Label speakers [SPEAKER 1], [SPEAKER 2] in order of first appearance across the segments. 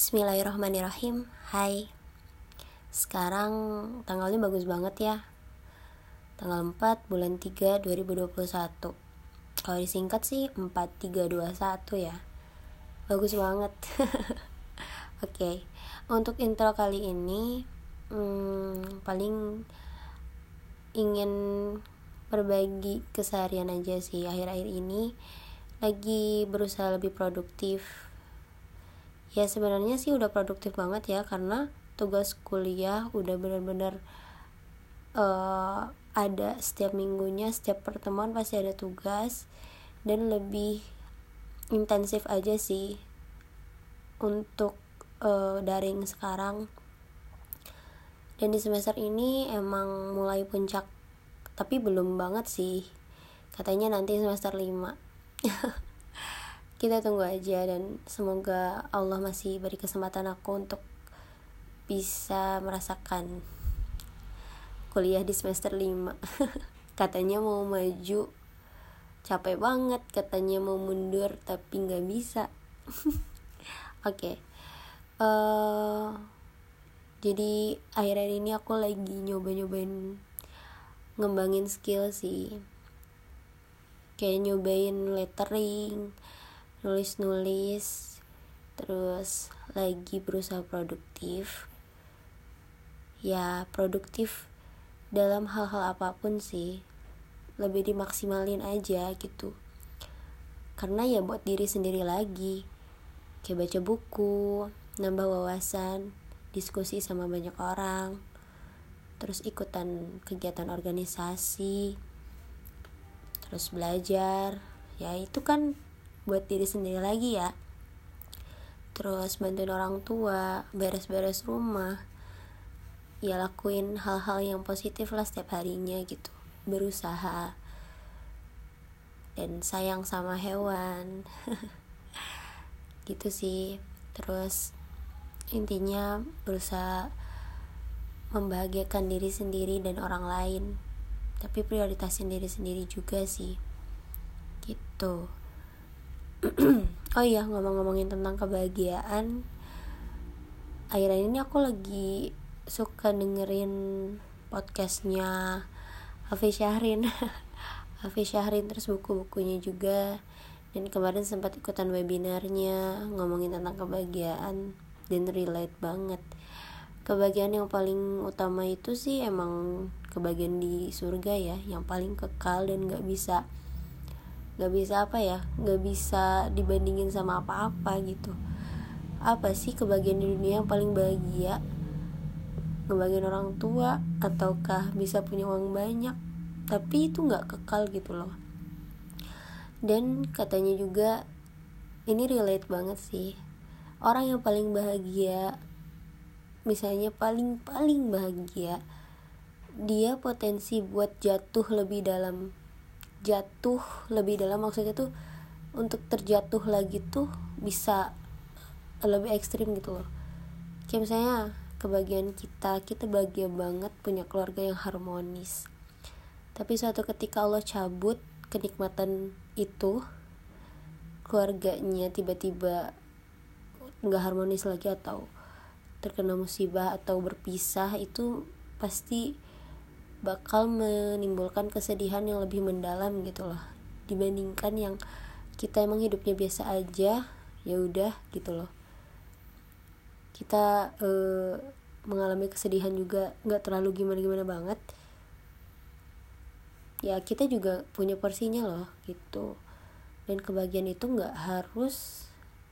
[SPEAKER 1] Bismillahirrahmanirrahim. Hai. Sekarang tanggalnya bagus banget ya. Tanggal 4 bulan 3 2021 Kalau disingkat sih 4321 ya. Bagus banget. Oke. Okay. Untuk intro kali ini hmm, Paling Ingin Berbagi keseharian aja sih Akhir-akhir ini. Lagi berusaha lebih produktif ya sebenarnya sih udah produktif banget ya karena tugas kuliah udah bener-bener uh, ada setiap minggunya setiap pertemuan pasti ada tugas dan lebih intensif aja sih untuk uh, daring sekarang. Dan di semester ini emang mulai puncak tapi belum banget sih. Katanya nanti semester 5 kita tunggu aja dan semoga Allah masih beri kesempatan aku untuk bisa merasakan kuliah di semester 5 katanya mau maju. Capek banget katanya mau mundur tapi nggak bisa. Oke. Okay. uh, eh, jadi akhir-akhir ini aku lagi nyoba-nyobain ngembangin skill sih. Kayak nyobain lettering nulis-nulis terus lagi berusaha produktif. Ya produktif dalam hal-hal apa pun sih. Lebih dimaksimalin aja gitu. Karena ya buat diri sendiri lagi. Kayak baca buku nambah wawasan diskusi sama banyak orang terus ikutan kegiatan organisasi terus belajar. Ya itu kan buat diri sendiri lagi ya. Terus bantuin orang tua beres-beres rumah. Ya lakuin hal-hal yang positif lah setiap harinya gitu. Berusaha. Dan sayang sama hewan. Gitu sih. Terus intinya berusaha membahagiakan diri sendiri dan orang lain. Tapi prioritasin diri sendiri juga sih. Gitu oh iya ngomong-ngomongin tentang kebahagiaan akhir-akhir ini aku lagi suka dengerin podcastnya Hafiz Syahrin. Hafiz Syahrin terus buku-bukunya juga. Dan kemarin sempat ikutan webinarnya ngomongin tentang kebahagiaan dan relate banget. Kebahagiaan yang paling utama itu sih emang kebahagiaan di surga ya yang paling kekal dan gak bisa nggak bisa apa ya nggak bisa dibandingin sama apa-apa gitu. Apa sih kebahagiaan di dunia yang paling bahagia? Ngebagian orang tua ataukah bisa punya uang banyak? Tapi itu nggak kekal gitu loh. Dan katanya juga ini relate banget sih. Orang yang paling bahagia misalnya paling paling bahagia dia potensi buat jatuh lebih dalam jatuh lebih dalam maksudnya tuh untuk terjatuh lagi tuh bisa lebih ekstrim gitu loh. Kayak misalnya kebahagiaan kita kita bahagia banget punya keluarga yang harmonis. Tapi suatu ketika Allah cabut kenikmatan itu keluarganya tiba-tiba nggak harmonis lagi atau terkena musibah atau berpisah itu pasti bakal menimbulkan kesedihan yang lebih mendalam gitu loh. Dibandingkan yang kita emang hidupnya biasa aja ya udah gitu loh. Kita uh, mengalami kesedihan juga nggak terlalu gimana gimana banget. Ya kita juga punya porsinya loh gitu. Dan kebahagiaan itu nggak harus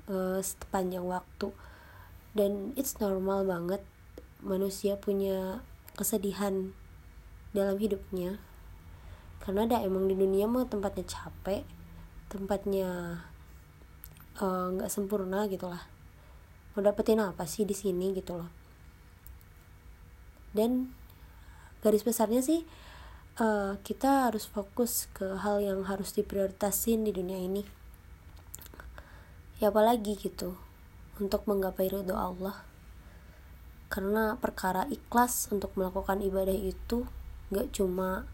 [SPEAKER 1] uh, sepanjang waktu. Dan it's normal banget manusia punya kesedihan dalam hidupnya. Karena ada emang di dunia mah tempatnya capek tempatnya eh, nggak uh, sempurna gitu lah. Mau dapetin apa sih di sini gitu loh. Dan garis besarnya sih uh, kita harus fokus ke hal yang harus diprioritasin di dunia ini. Ya apalagi gitu untuk menggapai ridho Allah. Karena perkara ikhlas untuk melakukan ibadah itu nggak cuma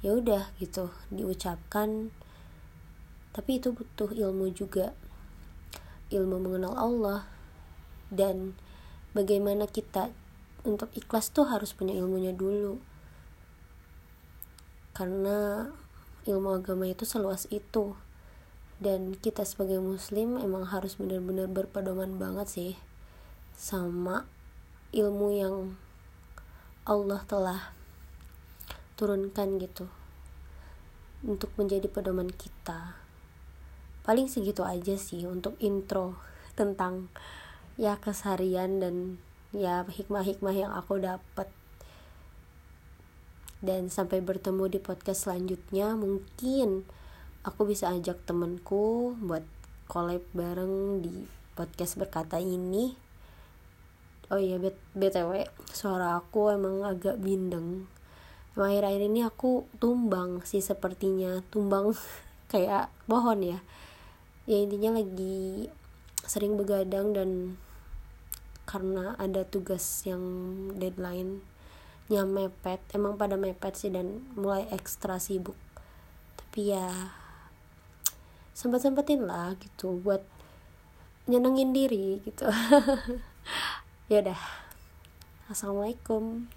[SPEAKER 1] ya udah gitu diucapkan. Tapi itu butuh ilmu juga. Ilmu mengenal Allah. Dan bagaimana kita untuk ikhlas tuh harus punya ilmunya dulu. Karena ilmu agama itu seluas itu. Dan kita sebagai muslim emang harus benar-benar berpedoman banget sih sama ilmu yang Allah telah turunkan gitu untuk menjadi pedoman kita. Paling segitu aja sih untuk intro tentang ya keseharian dan ya hikmah-hikmah yang aku dapat dan sampai bertemu di podcast selanjutnya mungkin aku bisa ajak temenku buat collab bareng di podcast berkata ini. Oh iya btw suara aku emang agak bindeng akhir-akhir ini aku tumbang sih sepertinya tumbang kayak pohon ya. Ya intinya lagi sering begadang dan karena ada tugas yang deadline yang mepet emang pada mepet sih dan mulai ekstra sibuk. Tapi ya sempat sempetin lah gitu buat nyenengin diri gitu. Ya udah assalamualaikum